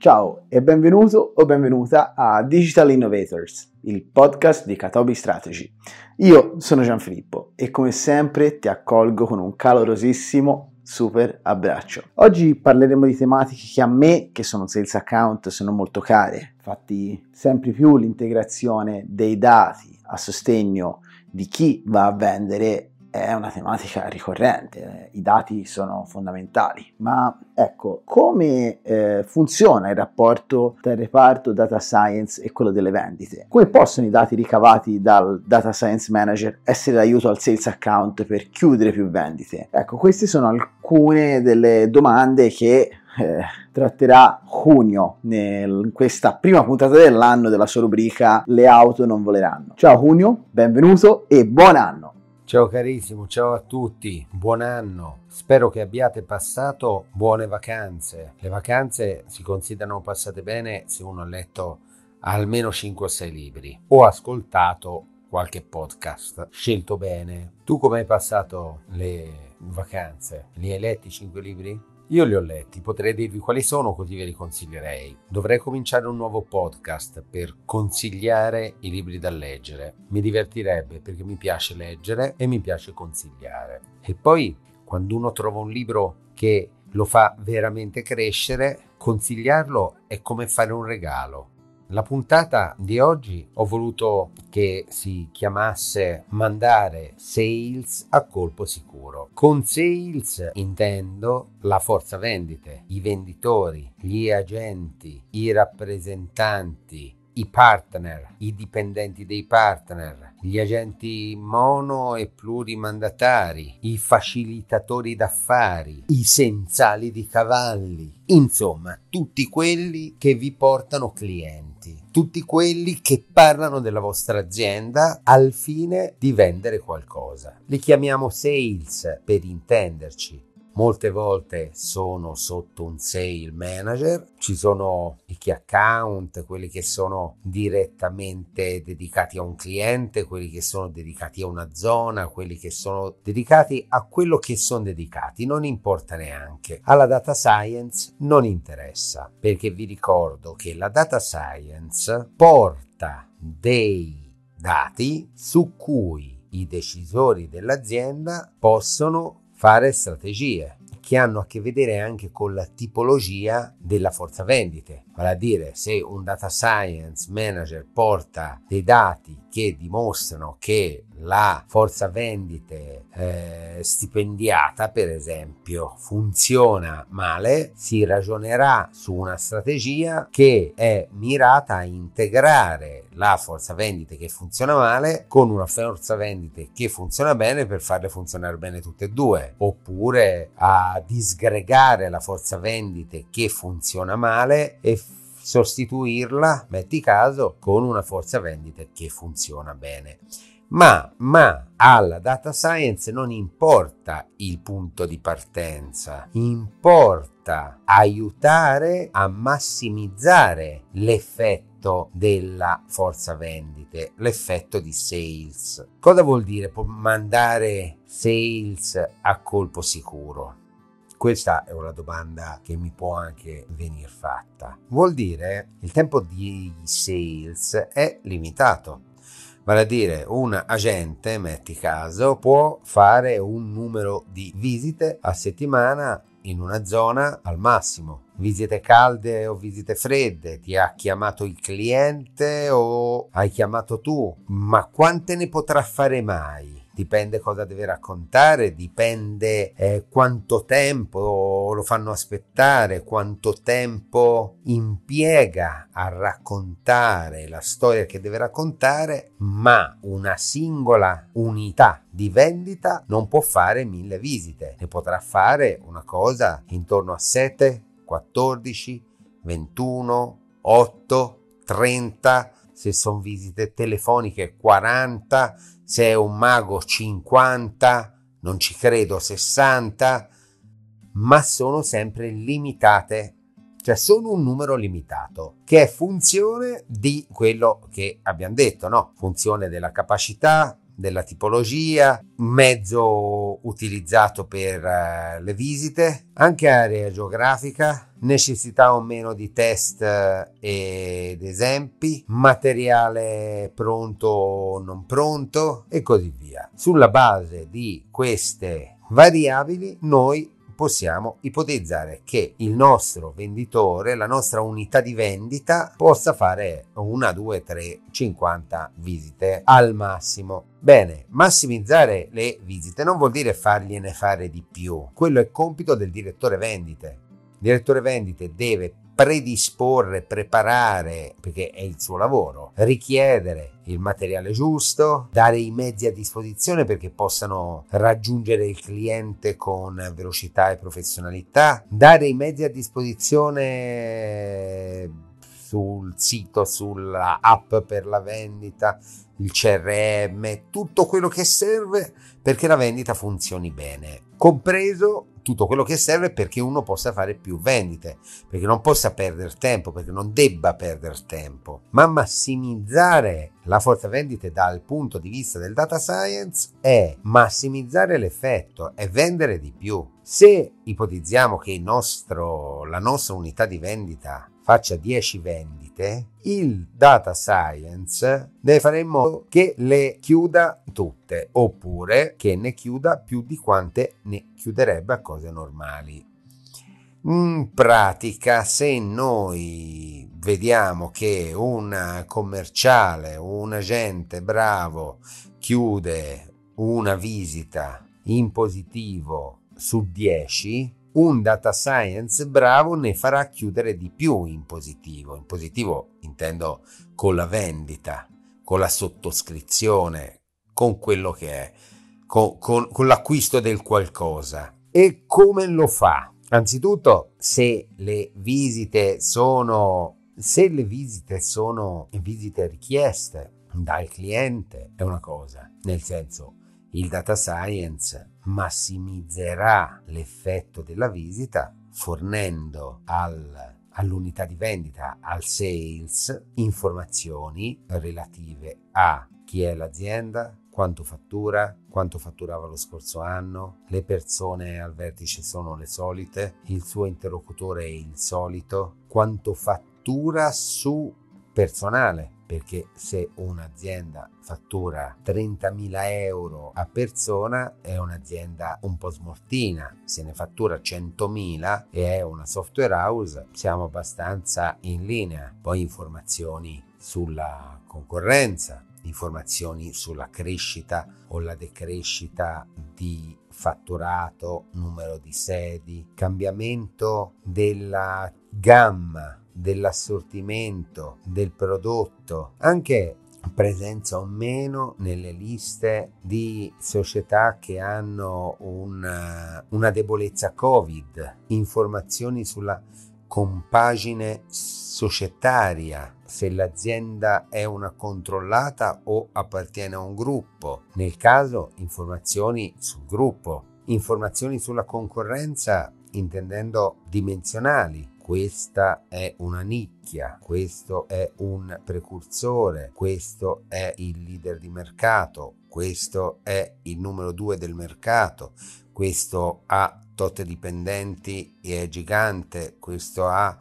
Ciao e benvenuto o benvenuta a Digital Innovators, il podcast di Katobi Strategy. Io sono Gianfilippo e come sempre ti accolgo con un calorosissimo super abbraccio. Oggi parleremo di tematiche che a me, che sono sales account, sono molto care. Infatti sempre più l'integrazione dei dati a sostegno di chi va a vendere è una tematica ricorrente, i dati sono fondamentali, ma ecco, come eh, funziona il rapporto tra il reparto data science e quello delle vendite? Come possono i dati ricavati dal data science manager essere d'aiuto al sales account per chiudere più vendite? Ecco, queste sono alcune delle domande che eh, tratterà Junio in questa prima puntata dell'anno della sua rubrica Le auto non voleranno. Ciao Junio, benvenuto e buon anno! Ciao carissimo, ciao a tutti, buon anno. Spero che abbiate passato buone vacanze. Le vacanze si considerano passate bene se uno ha letto almeno 5 o 6 libri o ascoltato qualche podcast. Scelto bene. Tu come hai passato le vacanze? Li hai letti 5 libri? Io li ho letti, potrei dirvi quali sono così ve li consiglierei. Dovrei cominciare un nuovo podcast per consigliare i libri da leggere. Mi divertirebbe perché mi piace leggere e mi piace consigliare. E poi quando uno trova un libro che lo fa veramente crescere, consigliarlo è come fare un regalo. La puntata di oggi ho voluto che si chiamasse Mandare Sales a colpo sicuro. Con sales intendo la forza vendite, i venditori, gli agenti, i rappresentanti, i partner, i dipendenti dei partner, gli agenti mono e plurimandatari, i facilitatori d'affari, i senzali di cavalli, insomma, tutti quelli che vi portano clienti, tutti quelli che parlano della vostra azienda al fine di vendere qualcosa. Li chiamiamo sales per intenderci molte volte sono sotto un sale manager, ci sono i key account, quelli che sono direttamente dedicati a un cliente, quelli che sono dedicati a una zona, quelli che sono dedicati a quello che sono dedicati, non importa neanche. Alla data science non interessa, perché vi ricordo che la data science porta dei dati su cui i decisori dell'azienda possono fare strategie che hanno a che vedere anche con la tipologia della forza vendite, vale a dire se un data science manager porta dei dati che dimostrano che la forza vendite eh, stipendiata, per esempio, funziona male, si ragionerà su una strategia che è mirata a integrare la forza vendite che funziona male con una forza vendite che funziona bene per farle funzionare bene tutte e due, oppure a disgregare la forza vendite che funziona male e sostituirla, metti caso, con una forza vendite che funziona bene. Ma, ma alla data science non importa il punto di partenza, importa aiutare a massimizzare l'effetto della forza vendite, l'effetto di sales. Cosa vuol dire mandare sales a colpo sicuro? Questa è una domanda che mi può anche venire fatta. Vuol dire il tempo di sales è limitato Vale a dire, un agente, metti caso, può fare un numero di visite a settimana in una zona al massimo. Visite calde o visite fredde, ti ha chiamato il cliente o hai chiamato tu, ma quante ne potrà fare mai? Dipende cosa deve raccontare, dipende eh, quanto tempo lo fanno aspettare, quanto tempo impiega a raccontare la storia che deve raccontare, ma una singola unità di vendita non può fare mille visite, ne potrà fare una cosa intorno a 7, 14, 21, 8, 30, se sono visite telefoniche 40, se è un mago 50, non ci credo 60, ma sono sempre limitate, cioè sono un numero limitato, che è funzione di quello che abbiamo detto, no? Funzione della capacità, della tipologia, mezzo utilizzato per uh, le visite, anche area geografica, necessità o meno di test uh, ed esempi, materiale pronto o non pronto e così via. Sulla base di queste variabili noi possiamo ipotizzare che il nostro venditore, la nostra unità di vendita possa fare una, due, tre, 50 visite al massimo. Bene, massimizzare le visite non vuol dire fargliene fare di più, quello è compito del direttore vendite. Il direttore vendite deve predisporre, preparare, perché è il suo lavoro, richiedere il materiale giusto, dare i mezzi a disposizione perché possano raggiungere il cliente con velocità e professionalità, dare i mezzi a disposizione sul sito, sulla app per la vendita, il CRM, tutto quello che serve perché la vendita funzioni bene, compreso tutto quello che serve perché uno possa fare più vendite, perché non possa perdere tempo, perché non debba perdere tempo, ma massimizzare la forza vendite dal punto di vista del data science è massimizzare l'effetto, è vendere di più. Se ipotizziamo che nostro, la nostra unità di vendita faccia 10 vendite, il data science deve fare in modo che le chiuda tutte oppure che ne chiuda più di quante ne chiuderebbe a cose normali. In pratica, se noi vediamo che un commerciale, un agente bravo chiude una visita in positivo su 10, un data science bravo ne farà chiudere di più in positivo. In positivo intendo con la vendita, con la sottoscrizione, con quello che è, con, con, con l'acquisto del qualcosa. E come lo fa? Anzitutto, se le visite sono se le visite sono visite richieste dal cliente è una cosa, nel senso il data science massimizzerà l'effetto della visita fornendo al, all'unità di vendita, al sales, informazioni relative a chi è l'azienda, quanto fattura, quanto fatturava lo scorso anno, le persone al vertice sono le solite, il suo interlocutore è il solito, quanto fattura su personale, perché se un'azienda fattura 30.000 euro a persona è un'azienda un po' smortina, se ne fattura 100.000 e è una software house siamo abbastanza in linea. Poi informazioni sulla concorrenza, informazioni sulla crescita o la decrescita di fatturato, numero di sedi, cambiamento della gamma dell'assortimento del prodotto, anche presenza o meno nelle liste di società che hanno una, una debolezza Covid, informazioni sulla compagine societaria, se l'azienda è una controllata o appartiene a un gruppo, nel caso informazioni sul gruppo, informazioni sulla concorrenza intendendo dimensionali, questa è una nicchia, questo è un precursore, questo è il leader di mercato, questo è il numero due del mercato, questo ha tot dipendenti e è gigante, questo ha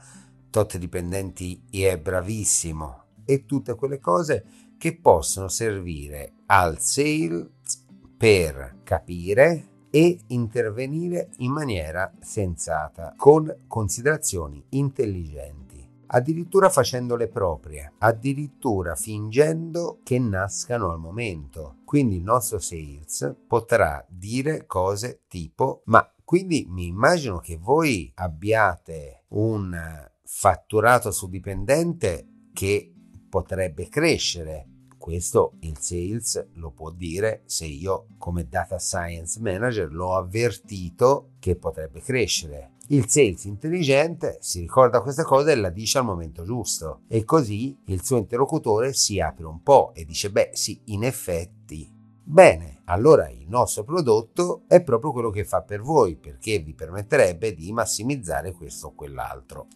tot dipendenti e è bravissimo. E tutte quelle cose che possono servire al sales per capire e intervenire in maniera sensata, con considerazioni intelligenti addirittura facendole proprie, addirittura fingendo che nascano al momento. Quindi il nostro sales potrà dire cose tipo ma quindi mi immagino che voi abbiate un fatturato su dipendente che potrebbe crescere. Questo il sales lo può dire se io come data science manager l'ho avvertito che potrebbe crescere. Il sales intelligente si ricorda questa cosa e la dice al momento giusto e così il suo interlocutore si apre un po' e dice beh sì, in effetti Bene, allora il nostro prodotto è proprio quello che fa per voi perché vi permetterebbe di massimizzare questo o quell'altro.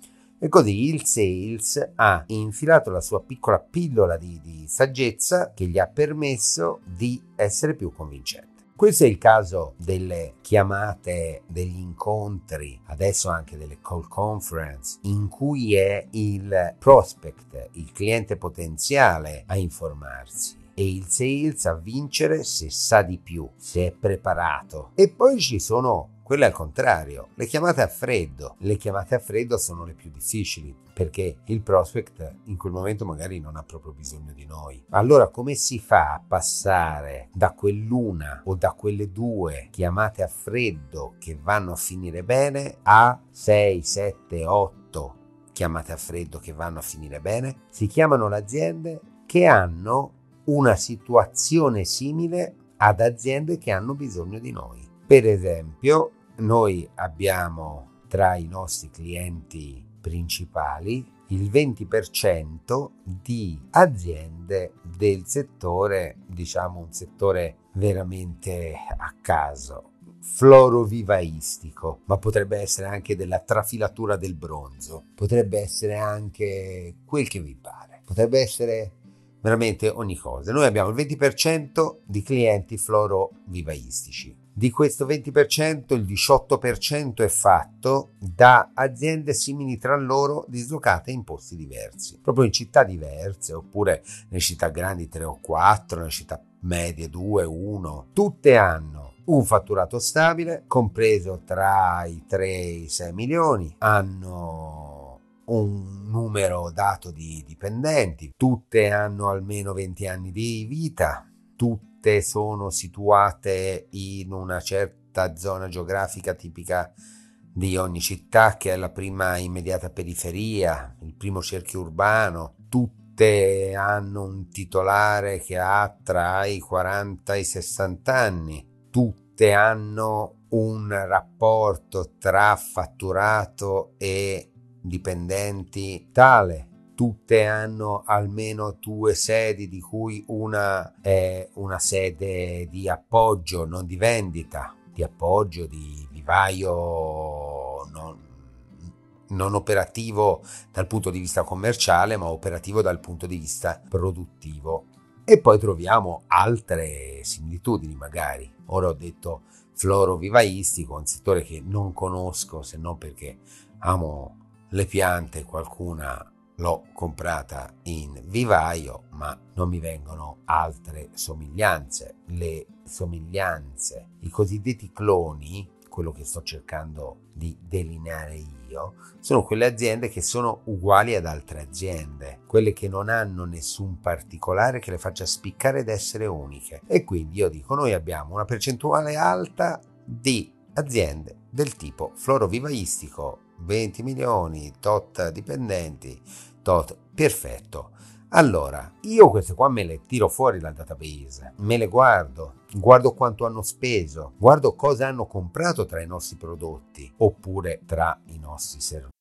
E così il sales ha infilato la sua piccola pillola di, di saggezza che gli ha permesso di essere più convincente. Questo è il caso delle chiamate, degli incontri, adesso anche delle call conference, in cui è il prospect, il cliente potenziale a informarsi e il sales a vincere se sa di più, se è preparato. E poi ci sono quelle al contrario, le chiamate a freddo. Le chiamate a freddo sono le più difficili perché il prospect in quel momento magari non ha proprio bisogno di noi. Allora come si fa a passare da quell'una o da quelle due chiamate a freddo che vanno a finire bene a 6, 7, 8 chiamate a freddo che vanno a finire bene? Si chiamano le aziende che hanno una situazione simile ad aziende che hanno bisogno di noi. Per esempio, noi abbiamo tra i nostri clienti principali il 20% di aziende del settore, diciamo un settore veramente a caso, florovivaistico, ma potrebbe essere anche della trafilatura del bronzo, potrebbe essere anche quel che vi pare, potrebbe essere veramente ogni cosa. Noi abbiamo il 20% di clienti florovivaistici. Di questo 20% il 18% è fatto da aziende simili tra loro dislocate in posti diversi, proprio in città diverse, oppure nelle città grandi 3 o 4, nelle città medie 2, 1. Tutte hanno un fatturato stabile, compreso tra i 3 e i 6 milioni, hanno un numero dato di dipendenti, tutte hanno almeno 20 anni di vita, tutte sono situate in una certa zona geografica tipica di ogni città che è la prima immediata periferia, il primo cerchio urbano, tutte hanno un titolare che ha tra i 40 e i 60 anni, tutte hanno un rapporto tra fatturato e dipendenti tale. Tutte hanno almeno due sedi, di cui una è una sede di appoggio, non di vendita, di appoggio, di vivaio non, non operativo dal punto di vista commerciale, ma operativo dal punto di vista produttivo. E poi troviamo altre similitudini, magari. Ora ho detto floro vivaistico, un settore che non conosco se non perché amo le piante qualcuna l'ho comprata in vivaio, ma non mi vengono altre somiglianze. Le somiglianze, i cosiddetti cloni, quello che sto cercando di delineare io, sono quelle aziende che sono uguali ad altre aziende, quelle che non hanno nessun particolare che le faccia spiccare ed essere uniche. E quindi io dico, noi abbiamo una percentuale alta di aziende del tipo florovivaistico 20 milioni, tot dipendenti, tot perfetto. Allora, io queste qua me le tiro fuori dal database, me le guardo, guardo quanto hanno speso, guardo cosa hanno comprato tra i nostri prodotti oppure tra i nostri servizi.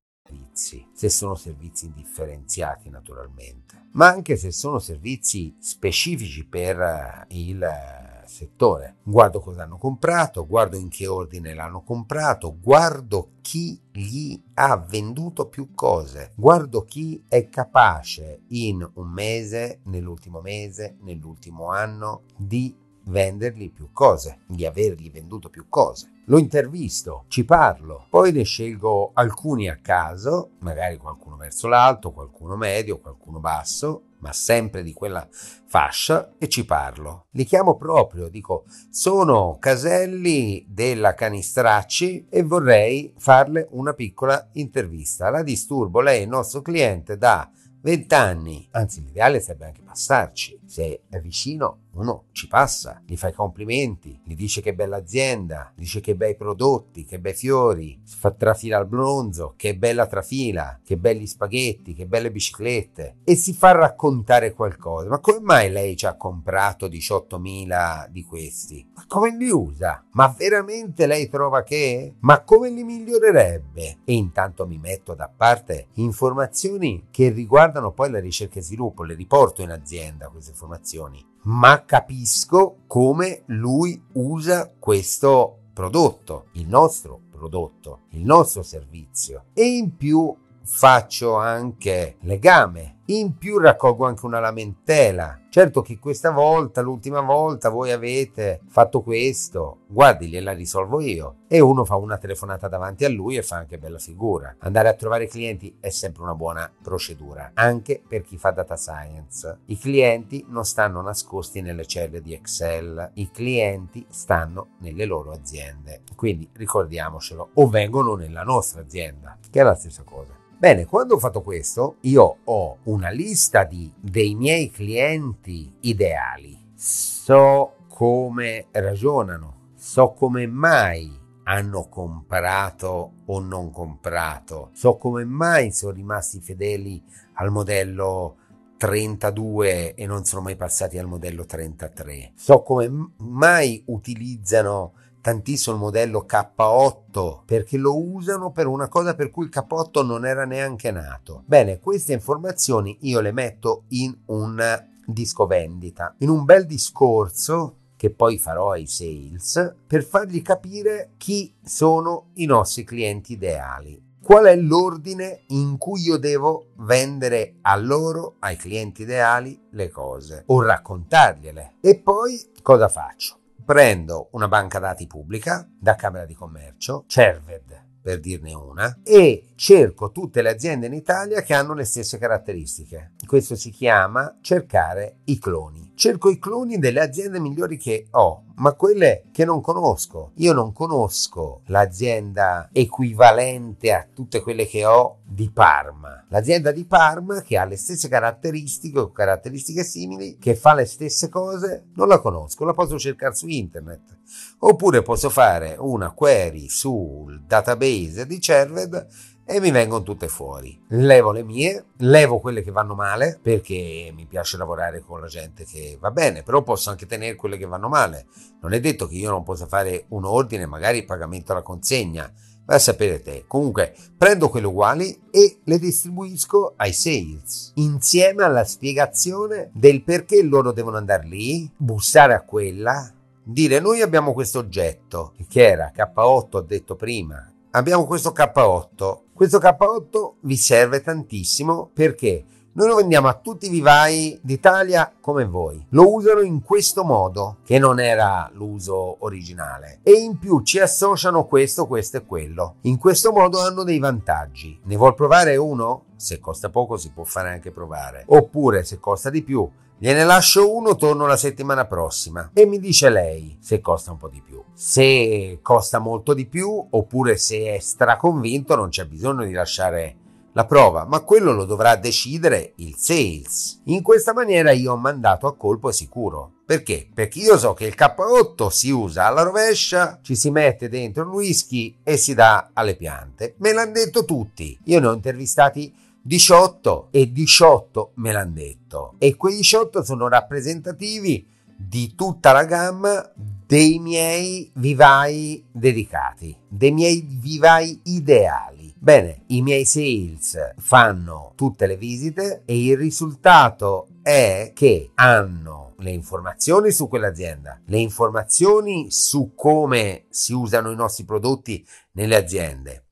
Servizi, se sono servizi indifferenziati naturalmente, ma anche se sono servizi specifici per eh, il eh, settore. Guardo cosa hanno comprato, guardo in che ordine l'hanno comprato, guardo chi gli ha venduto più cose, guardo chi è capace in un mese, nell'ultimo mese, nell'ultimo anno di vendergli più cose, di avergli venduto più cose. Lo intervisto, ci parlo, poi ne scelgo alcuni a caso, magari qualcuno verso l'alto, qualcuno medio, qualcuno basso, ma sempre di quella fascia e ci parlo. Li chiamo proprio, dico sono caselli della Canistracci e vorrei farle una piccola intervista. La disturbo, lei è il nostro cliente da 20 anni, anzi l'ideale sarebbe anche passarci. Se è vicino, uno ci passa, gli fa i complimenti, gli dice che bella azienda, gli dice che bei prodotti, che bei fiori, fa trafila al bronzo, che bella trafila, che belli spaghetti, che belle biciclette e si fa raccontare qualcosa. Ma come mai lei ci ha comprato 18.000 di questi? Ma come li usa? Ma veramente lei trova che? Ma come li migliorerebbe? E intanto mi metto da parte informazioni che riguardano poi la ricerca e sviluppo, le riporto in azienda queste informazioni ma capisco come lui usa questo prodotto, il nostro prodotto, il nostro servizio. E in più faccio anche legame in più raccolgo anche una lamentela. Certo che questa volta, l'ultima volta, voi avete fatto questo, guardi, gliela risolvo io. E uno fa una telefonata davanti a lui e fa anche bella figura. Andare a trovare clienti è sempre una buona procedura, anche per chi fa data science. I clienti non stanno nascosti nelle celle di Excel, i clienti stanno nelle loro aziende. Quindi ricordiamocelo, o vengono nella nostra azienda, che è la stessa cosa. Bene, quando ho fatto questo, io ho una lista di, dei miei clienti ideali. So come ragionano, so come mai hanno comprato o non comprato, so come mai sono rimasti fedeli al modello 32 e non sono mai passati al modello 33. So come mai utilizzano tantissimo il modello K8 perché lo usano per una cosa per cui il K8 non era neanche nato. Bene, queste informazioni io le metto in un disco vendita, in un bel discorso che poi farò ai sales per fargli capire chi sono i nostri clienti ideali. Qual è l'ordine in cui io devo vendere a loro, ai clienti ideali, le cose o raccontargliele? E poi cosa faccio? Prendo una banca dati pubblica da Camera di Commercio, Cerved per dirne una, e cerco tutte le aziende in Italia che hanno le stesse caratteristiche. Questo si chiama cercare i cloni. Cerco i cloni delle aziende migliori che ho, ma quelle che non conosco. Io non conosco l'azienda equivalente a tutte quelle che ho di Parma. L'azienda di Parma che ha le stesse caratteristiche o caratteristiche simili, che fa le stesse cose, non la conosco, la posso cercare su internet. Oppure posso fare una query sul database di Cerved e mi vengono tutte fuori. Levo le mie, levo quelle che vanno male perché mi piace lavorare con la gente che va bene, però posso anche tenere quelle che vanno male. Non è detto che io non possa fare un ordine, magari pagamento alla consegna. Vai a sapere te. Comunque prendo quelle uguali e le distribuisco ai sales insieme alla spiegazione del perché loro devono andare lì, bussare a quella, dire noi abbiamo questo oggetto che era K8 ho detto prima abbiamo questo K8 questo K8 vi serve tantissimo perché noi lo vendiamo a tutti i vivai d'Italia come voi. Lo usano in questo modo, che non era l'uso originale. E in più ci associano questo, questo e quello. In questo modo hanno dei vantaggi. Ne vuol provare uno? Se costa poco si può fare anche provare. Oppure se costa di più Gliene lascio uno, torno la settimana prossima e mi dice lei se costa un po' di più. Se costa molto di più oppure se è straconvinto non c'è bisogno di lasciare la prova, ma quello lo dovrà decidere il sales. In questa maniera io ho mandato a colpo sicuro. Perché? Perché io so che il K8 si usa alla rovescia, ci si mette dentro il whisky e si dà alle piante. Me l'hanno detto tutti. Io ne ho intervistati 18 e 18 me l'hanno detto. E quei 18 sono rappresentativi di tutta la gamma dei miei vivai dedicati, dei miei vivai ideali. Bene, i miei sales fanno tutte le visite e il risultato è che hanno le informazioni su quell'azienda, le informazioni su come si usano i nostri prodotti nelle aziende.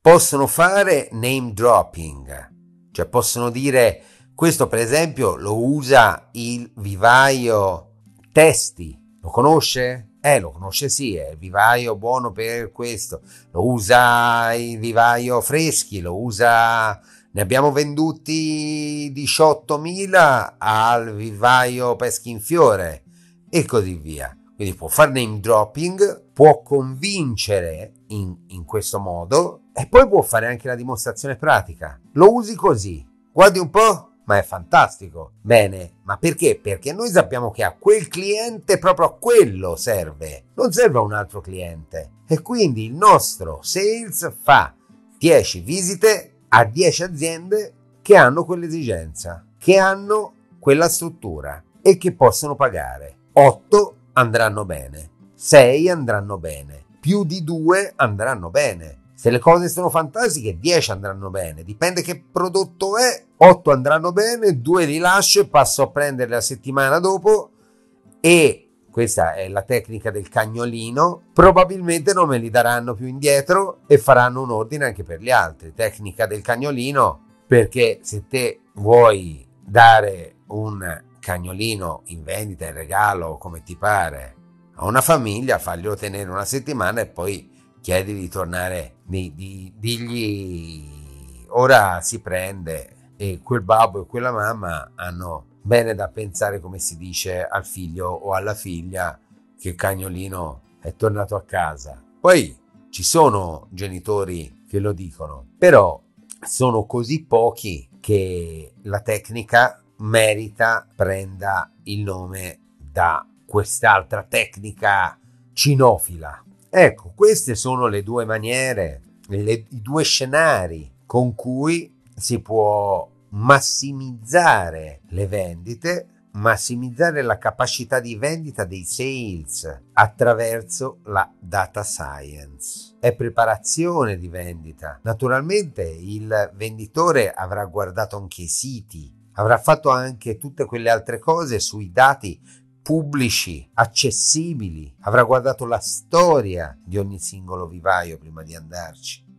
Possono fare name dropping, cioè possono dire questo per esempio lo usa il vivaio Testi, lo conosce? Eh, lo conosce sì, è il vivaio buono per questo. Lo usa il vivaio Freschi, lo usa... Ne abbiamo venduti 18.000 al vivaio Peschi in Fiore e così via. Quindi può fare name dropping, può convincere in, in questo modo e poi può fare anche la dimostrazione pratica. Lo usi così. Guardi un po', ma è fantastico. Bene, ma perché? Perché noi sappiamo che a quel cliente proprio a quello serve, non serve a un altro cliente. E quindi il nostro sales fa 10 visite a 10 aziende che hanno quell'esigenza, che hanno quella struttura e che possono pagare. 8 andranno bene, 6 andranno bene, più di 2 andranno bene. Se le cose sono fantastiche, 10 andranno bene, dipende che prodotto è 8 andranno bene, 2 li lascio e passo a prendere la settimana dopo e questa è la tecnica del cagnolino, probabilmente non me li daranno più indietro e faranno un ordine anche per gli altri. Tecnica del cagnolino perché se te vuoi dare un cagnolino in vendita, in regalo, come ti pare, a una famiglia, faglielo tenere una settimana e poi chiedi di tornare, di, di, digli ora si prende e quel babbo e quella mamma hanno bene da pensare come si dice al figlio o alla figlia che il cagnolino è tornato a casa. Poi ci sono genitori che lo dicono, però sono così pochi che la tecnica merita prenda il nome da quest'altra tecnica cinofila. Ecco, queste sono le due maniere, le, i due scenari con cui si può massimizzare le vendite, massimizzare la capacità di vendita dei sales attraverso la data science. È preparazione di vendita. Naturalmente il venditore avrà guardato anche i siti, avrà fatto anche tutte quelle altre cose sui dati pubblici, accessibili, avrà guardato la storia di ogni singolo vivaio prima di andarci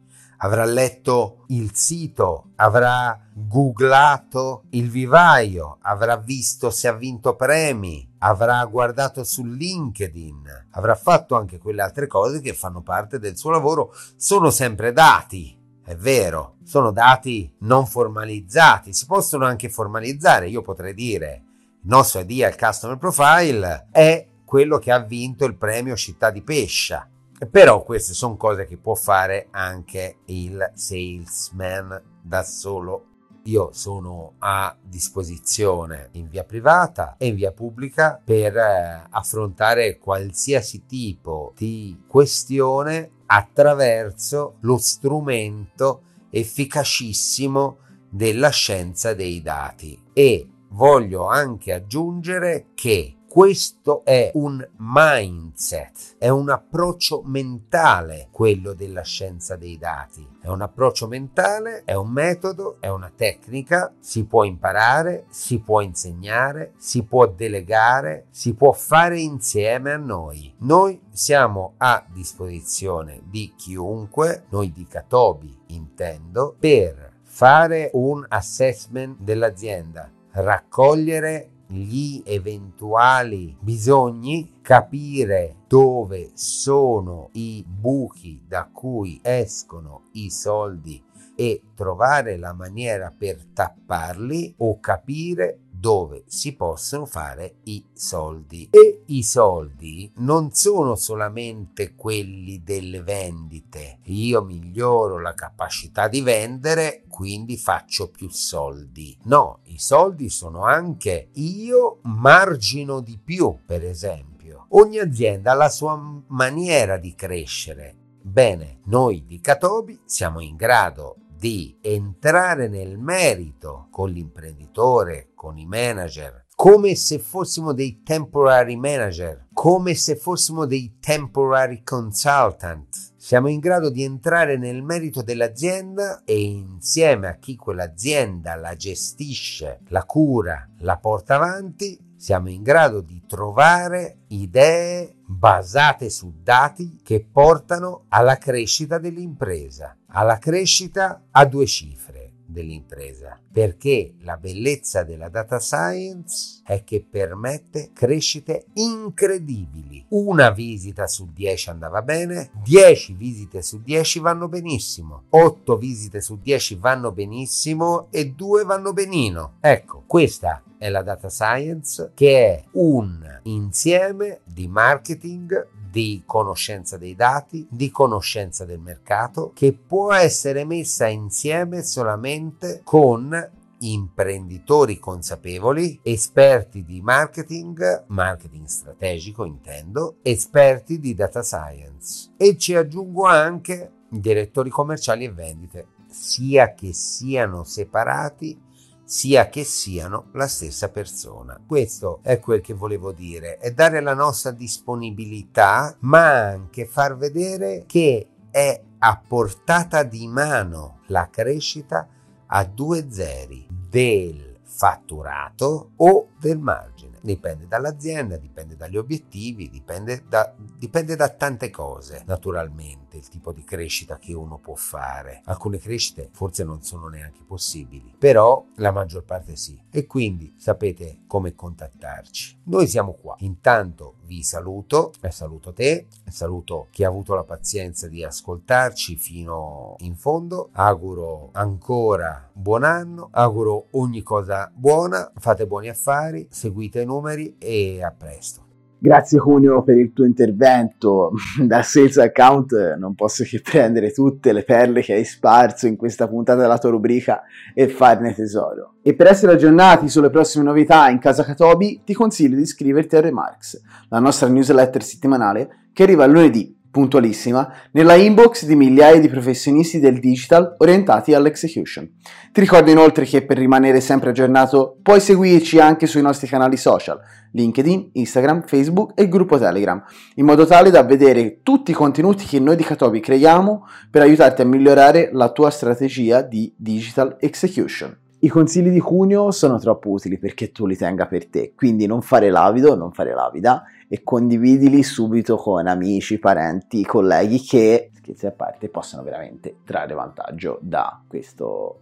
avrà letto il sito, avrà googlato il vivaio, avrà visto se ha vinto premi, avrà guardato su LinkedIn, avrà fatto anche quelle altre cose che fanno parte del suo lavoro, sono sempre dati. È vero, sono dati non formalizzati, si possono anche formalizzare. Io potrei dire il nostro Ideal Customer Profile è quello che ha vinto il premio Città di Pescia però queste sono cose che può fare anche il salesman da solo. Io sono a disposizione in via privata e in via pubblica per eh, affrontare qualsiasi tipo di questione attraverso lo strumento efficacissimo della scienza dei dati e voglio anche aggiungere che questo è un mindset, è un approccio mentale quello della scienza dei dati. È un approccio mentale, è un metodo, è una tecnica, si può imparare, si può insegnare, si può delegare, si può fare insieme a noi. Noi siamo a disposizione di chiunque, noi di Catobi intendo, per fare un assessment dell'azienda, raccogliere gli eventuali bisogni, capire dove sono i buchi da cui escono i soldi e trovare la maniera per tapparli o capire dove si possono fare i soldi. E i soldi non sono solamente quelli delle vendite. Io miglioro la capacità di vendere, quindi faccio più soldi. No, i soldi sono anche io margino di più, per esempio. Ogni azienda ha la sua maniera di crescere. Bene, noi di Catobi siamo in grado di entrare nel merito con l'imprenditore, con i manager, come se fossimo dei temporary manager, come se fossimo dei temporary consultant. Siamo in grado di entrare nel merito dell'azienda e insieme a chi quell'azienda la gestisce, la cura, la porta avanti, siamo in grado di trovare idee basate su dati che portano alla crescita dell'impresa, alla crescita a due cifre dell'impresa, perché la bellezza della data science è che permette crescite incredibili. Una visita su 10 andava bene, 10 visite su 10 vanno benissimo, 8 visite su 10 vanno benissimo e 2 vanno benino. Ecco, questa è la data science che è un insieme di marketing di conoscenza dei dati, di conoscenza del mercato, che può essere messa insieme solamente con imprenditori consapevoli, esperti di marketing, marketing strategico intendo, esperti di data science. E ci aggiungo anche direttori commerciali e vendite, sia che siano separati sia che siano la stessa persona. Questo è quel che volevo dire, è dare la nostra disponibilità, ma anche far vedere che è a portata di mano la crescita a due zeri del fatturato o del margine dipende dall'azienda, dipende dagli obiettivi, dipende da, dipende da tante cose, naturalmente, il tipo di crescita che uno può fare. Alcune crescite forse non sono neanche possibili, però la maggior parte sì. E quindi sapete come contattarci. Noi siamo qua. Intanto vi saluto saluto te, saluto chi ha avuto la pazienza di ascoltarci fino in fondo. Auguro ancora buon anno, auguro ogni cosa buona, fate buoni affari, seguite noi numeri e a presto. Grazie Cuneo per il tuo intervento. Da Sales Account non posso che prendere tutte le perle che hai sparso in questa puntata della tua rubrica e farne tesoro. E per essere aggiornati sulle prossime novità in casa Katobi ti consiglio di iscriverti a Remarks, la nostra newsletter settimanale che arriva lunedì puntualissima, nella inbox di migliaia di professionisti del digital orientati all'execution. Ti ricordo inoltre che per rimanere sempre aggiornato puoi seguirci anche sui nostri canali social, LinkedIn, Instagram, Facebook e gruppo Telegram, in modo tale da vedere tutti i contenuti che noi di Katobi creiamo per aiutarti a migliorare la tua strategia di digital execution. I consigli di Cuneo sono troppo utili perché tu li tenga per te, quindi non fare l'avido, non fare l'avida e condividili subito con amici, parenti, colleghi che, scherzi a parte, possono veramente trarre vantaggio da questo,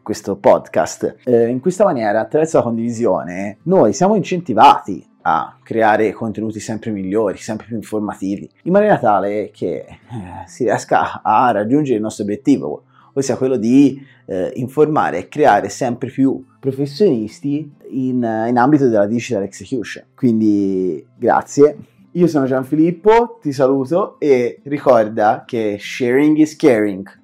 questo podcast. Eh, in questa maniera, attraverso la condivisione, noi siamo incentivati a creare contenuti sempre migliori, sempre più informativi, in maniera tale che eh, si riesca a raggiungere il nostro obiettivo, ossia quello di eh, informare e creare sempre più professionisti in, in ambito della digital execution. Quindi grazie. Io sono Gianfilippo, ti saluto e ricorda che sharing is caring.